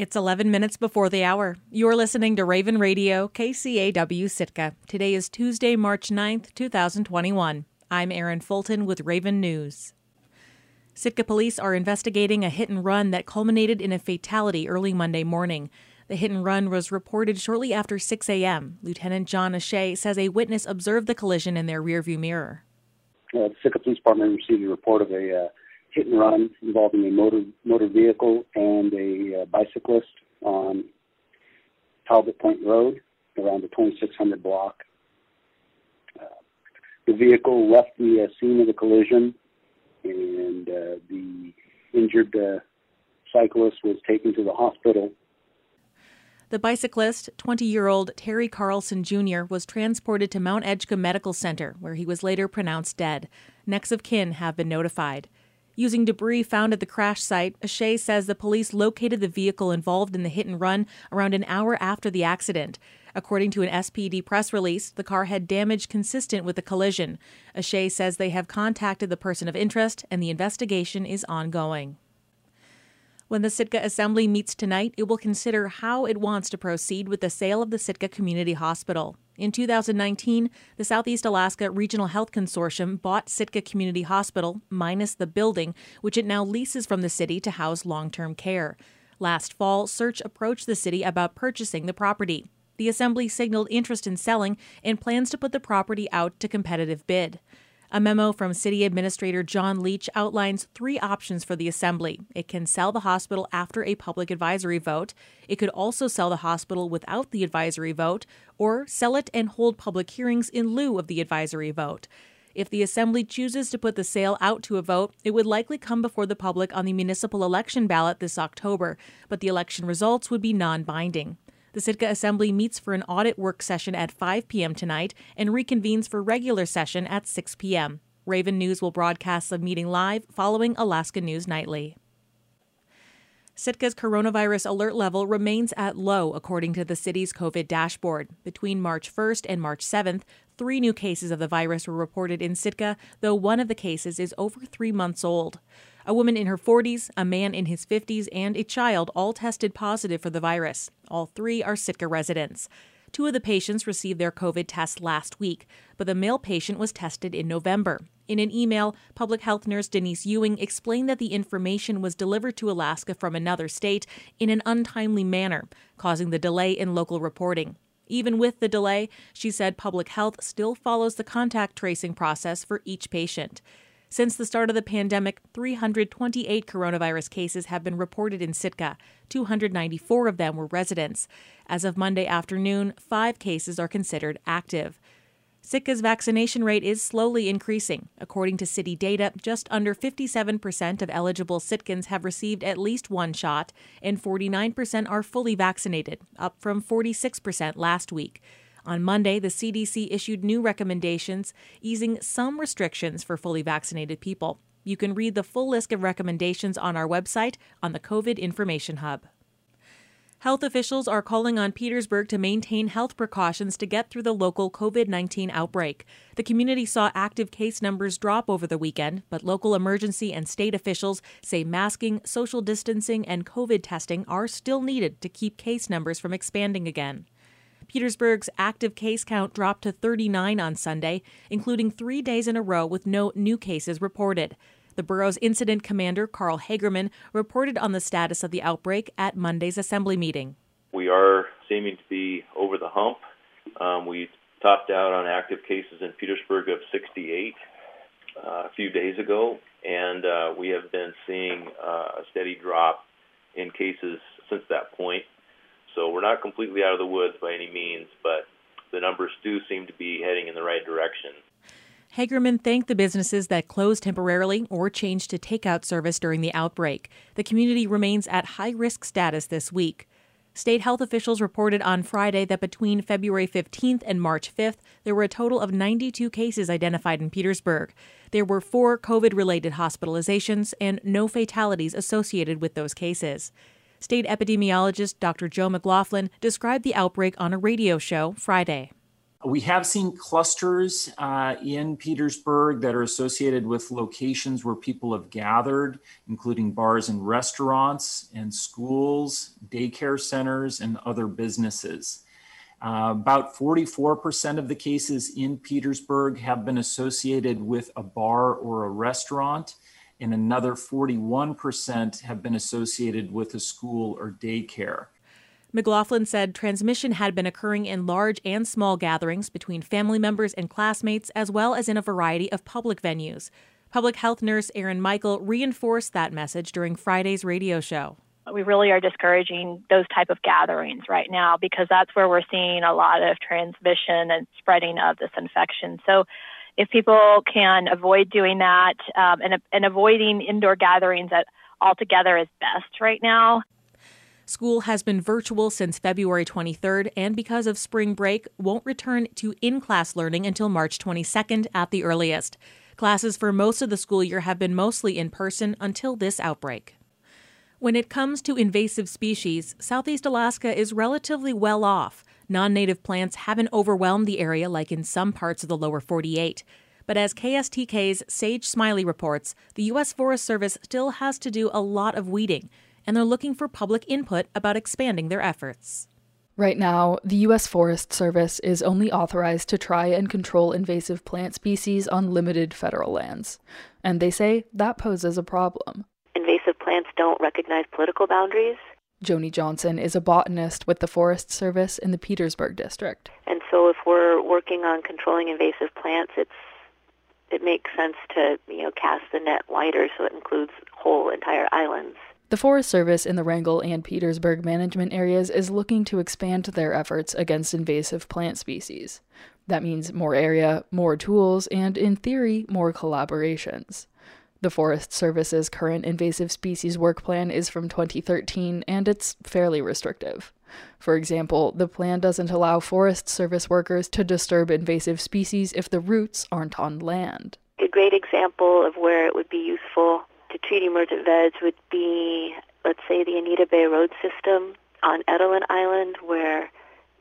It's 11 minutes before the hour. You're listening to Raven Radio, KCAW Sitka. Today is Tuesday, March 9th, 2021. I'm Erin Fulton with Raven News. Sitka police are investigating a hit and run that culminated in a fatality early Monday morning. The hit and run was reported shortly after 6 a.m. Lieutenant John Ashay says a witness observed the collision in their rearview mirror. Uh, the Sitka Police Department received a report of a uh, hit and run involving a motor motor vehicle and a uh, bicyclist on Halibut Point Road around the 2600 block. Uh, the vehicle left the uh, scene of the collision, and uh, the injured uh, cyclist was taken to the hospital. The bicyclist, 20 year old Terry Carlson Jr., was transported to Mount Edgecumbe Medical Center, where he was later pronounced dead. Next of kin have been notified. Using debris found at the crash site, Ashay says the police located the vehicle involved in the hit and run around an hour after the accident. According to an SPD press release, the car had damage consistent with the collision. Ashay says they have contacted the person of interest and the investigation is ongoing. When the Sitka Assembly meets tonight, it will consider how it wants to proceed with the sale of the Sitka Community Hospital. In 2019, the Southeast Alaska Regional Health Consortium bought Sitka Community Hospital, minus the building, which it now leases from the city to house long term care. Last fall, SEARHC approached the city about purchasing the property. The Assembly signaled interest in selling and plans to put the property out to competitive bid. A memo from City Administrator John Leach outlines three options for the Assembly. It can sell the hospital after a public advisory vote, it could also sell the hospital without the advisory vote, or sell it and hold public hearings in lieu of the advisory vote. If the Assembly chooses to put the sale out to a vote, it would likely come before the public on the municipal election ballot this October, but the election results would be non binding. The Sitka Assembly meets for an audit work session at 5 p.m. tonight and reconvenes for regular session at 6 p.m. Raven News will broadcast the meeting live following Alaska News Nightly. Sitka's coronavirus alert level remains at low, according to the city's COVID dashboard. Between March 1st and March 7th, three new cases of the virus were reported in Sitka, though one of the cases is over three months old. A woman in her 40s, a man in his 50s, and a child all tested positive for the virus. All three are Sitka residents. Two of the patients received their COVID test last week, but the male patient was tested in November. In an email, public health nurse Denise Ewing explained that the information was delivered to Alaska from another state in an untimely manner, causing the delay in local reporting. Even with the delay, she said public health still follows the contact tracing process for each patient. Since the start of the pandemic, 328 coronavirus cases have been reported in Sitka. 294 of them were residents. As of Monday afternoon, five cases are considered active. Sitka's vaccination rate is slowly increasing. According to city data, just under 57% of eligible Sitkans have received at least one shot, and 49% are fully vaccinated, up from 46% last week. On Monday, the CDC issued new recommendations easing some restrictions for fully vaccinated people. You can read the full list of recommendations on our website on the COVID Information Hub. Health officials are calling on Petersburg to maintain health precautions to get through the local COVID 19 outbreak. The community saw active case numbers drop over the weekend, but local emergency and state officials say masking, social distancing, and COVID testing are still needed to keep case numbers from expanding again. Petersburg's active case count dropped to 39 on Sunday, including three days in a row with no new cases reported. The borough's incident commander, Karl Hagerman, reported on the status of the outbreak at Monday's assembly meeting. We are seeming to be over the hump. Um, we topped out on active cases in Petersburg of 68 uh, a few days ago, and uh, we have been seeing uh, a steady drop in cases since that point. So we're not completely out of the woods by any means, but the numbers do seem to be heading in the right direction. Hagerman thanked the businesses that closed temporarily or changed to takeout service during the outbreak. The community remains at high risk status this week. State health officials reported on Friday that between February 15th and March 5th, there were a total of 92 cases identified in Petersburg. There were four COVID related hospitalizations and no fatalities associated with those cases. State epidemiologist Dr. Joe McLaughlin described the outbreak on a radio show Friday. We have seen clusters uh, in Petersburg that are associated with locations where people have gathered, including bars and restaurants, and schools, daycare centers, and other businesses. Uh, about 44% of the cases in Petersburg have been associated with a bar or a restaurant, and another 41% have been associated with a school or daycare. McLaughlin said transmission had been occurring in large and small gatherings between family members and classmates, as well as in a variety of public venues. Public health nurse Erin Michael reinforced that message during Friday's radio show. We really are discouraging those type of gatherings right now because that's where we're seeing a lot of transmission and spreading of this infection. So if people can avoid doing that um, and, and avoiding indoor gatherings altogether is best right now. School has been virtual since February 23rd and because of spring break won't return to in-class learning until March 22nd at the earliest. Classes for most of the school year have been mostly in person until this outbreak. When it comes to invasive species, Southeast Alaska is relatively well off. Non native plants haven't overwhelmed the area like in some parts of the lower 48. But as KSTK's Sage Smiley reports, the U.S. Forest Service still has to do a lot of weeding, and they're looking for public input about expanding their efforts. Right now, the U.S. Forest Service is only authorized to try and control invasive plant species on limited federal lands. And they say that poses a problem. Invasive plants don't recognize political boundaries. Joni Johnson is a botanist with the Forest Service in the Petersburg district. And so if we're working on controlling invasive plants, it's it makes sense to, you know, cast the net wider so it includes whole entire islands. The Forest Service in the Wrangell and Petersburg management areas is looking to expand their efforts against invasive plant species. That means more area, more tools, and in theory, more collaborations. The Forest Service's current invasive species work plan is from 2013 and it's fairly restrictive. For example, the plan doesn't allow Forest Service workers to disturb invasive species if the roots aren't on land. A great example of where it would be useful to treat emergent veg would be, let's say, the Anita Bay Road system on Etolin Island, where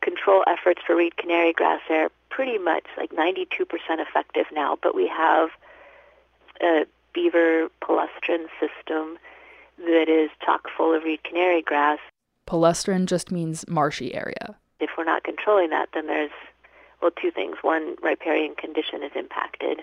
control efforts for reed canary grass are pretty much like 92% effective now, but we have a beaver palustrine system that is chock full of reed canary grass. Palustrine just means marshy area. If we're not controlling that, then there's, well, two things. One, riparian condition is impacted,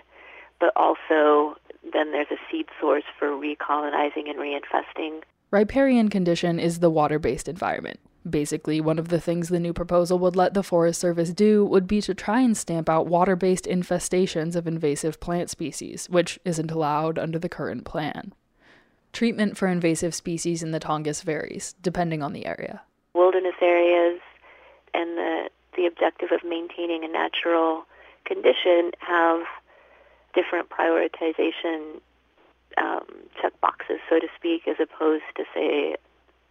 but also then there's a seed source for recolonizing and reinfesting. Riparian condition is the water based environment. Basically, one of the things the new proposal would let the Forest Service do would be to try and stamp out water based infestations of invasive plant species, which isn't allowed under the current plan. Treatment for invasive species in the Tongass varies, depending on the area. Wilderness areas and the, the objective of maintaining a natural condition have different prioritization um, check boxes, so to speak, as opposed to, say,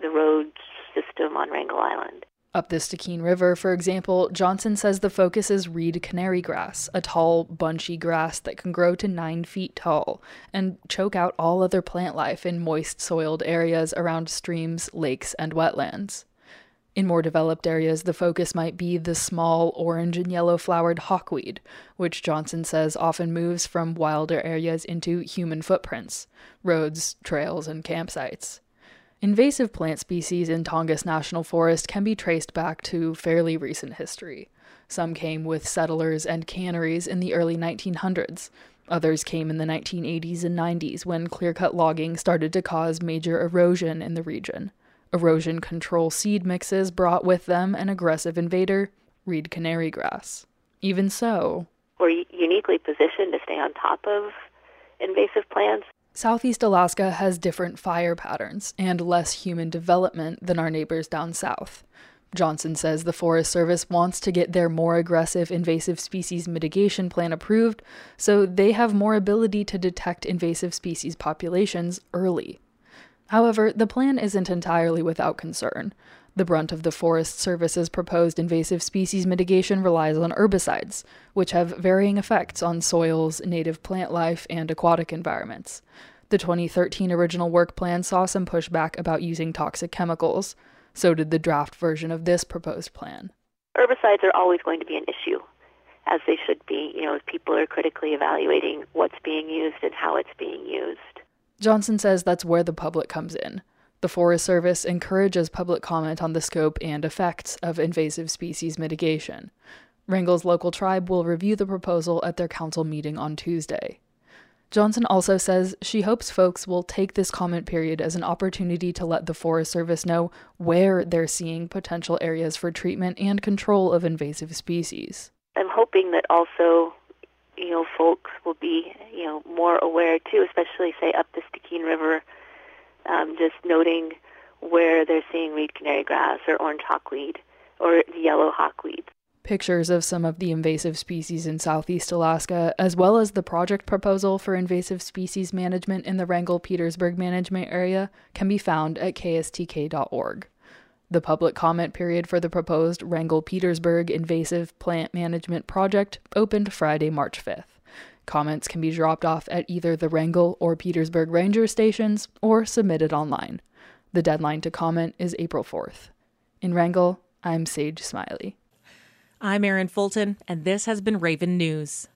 the road system on Wrangell Island. Up the Stikine River, for example, Johnson says the focus is reed canary grass, a tall, bunchy grass that can grow to nine feet tall and choke out all other plant life in moist soiled areas around streams, lakes, and wetlands. In more developed areas, the focus might be the small orange and yellow flowered hawkweed, which Johnson says often moves from wilder areas into human footprints roads, trails, and campsites. Invasive plant species in Tongass National Forest can be traced back to fairly recent history. Some came with settlers and canneries in the early 1900s. Others came in the 1980s and 90s when clear cut logging started to cause major erosion in the region. Erosion control seed mixes brought with them an aggressive invader, reed canary grass. Even so, we're uniquely positioned to stay on top of invasive plants. Southeast Alaska has different fire patterns and less human development than our neighbors down south. Johnson says the Forest Service wants to get their more aggressive invasive species mitigation plan approved so they have more ability to detect invasive species populations early. However, the plan isn't entirely without concern. The brunt of the Forest Service's proposed invasive species mitigation relies on herbicides, which have varying effects on soils, native plant life, and aquatic environments. The 2013 original work plan saw some pushback about using toxic chemicals. So did the draft version of this proposed plan. Herbicides are always going to be an issue as they should be, you know, people are critically evaluating what's being used and how it's being used. Johnson says that's where the public comes in. The Forest Service encourages public comment on the scope and effects of invasive species mitigation. Wrangell's local tribe will review the proposal at their council meeting on Tuesday. Johnson also says she hopes folks will take this comment period as an opportunity to let the Forest Service know where they're seeing potential areas for treatment and control of invasive species. I'm hoping that also, you know, folks will be, you know, more aware too, especially say up the Stikine River, um, just noting where they're seeing reed canary grass or orange hawkweed or yellow hawkweed. Pictures of some of the invasive species in southeast Alaska, as well as the project proposal for invasive species management in the Wrangell Petersburg management area, can be found at kstk.org. The public comment period for the proposed Wrangell Petersburg invasive plant management project opened Friday, March 5th. Comments can be dropped off at either the Wrangell or Petersburg Ranger stations or submitted online. The deadline to comment is April 4th. In Wrangell, I'm Sage Smiley. I'm Erin Fulton, and this has been Raven News.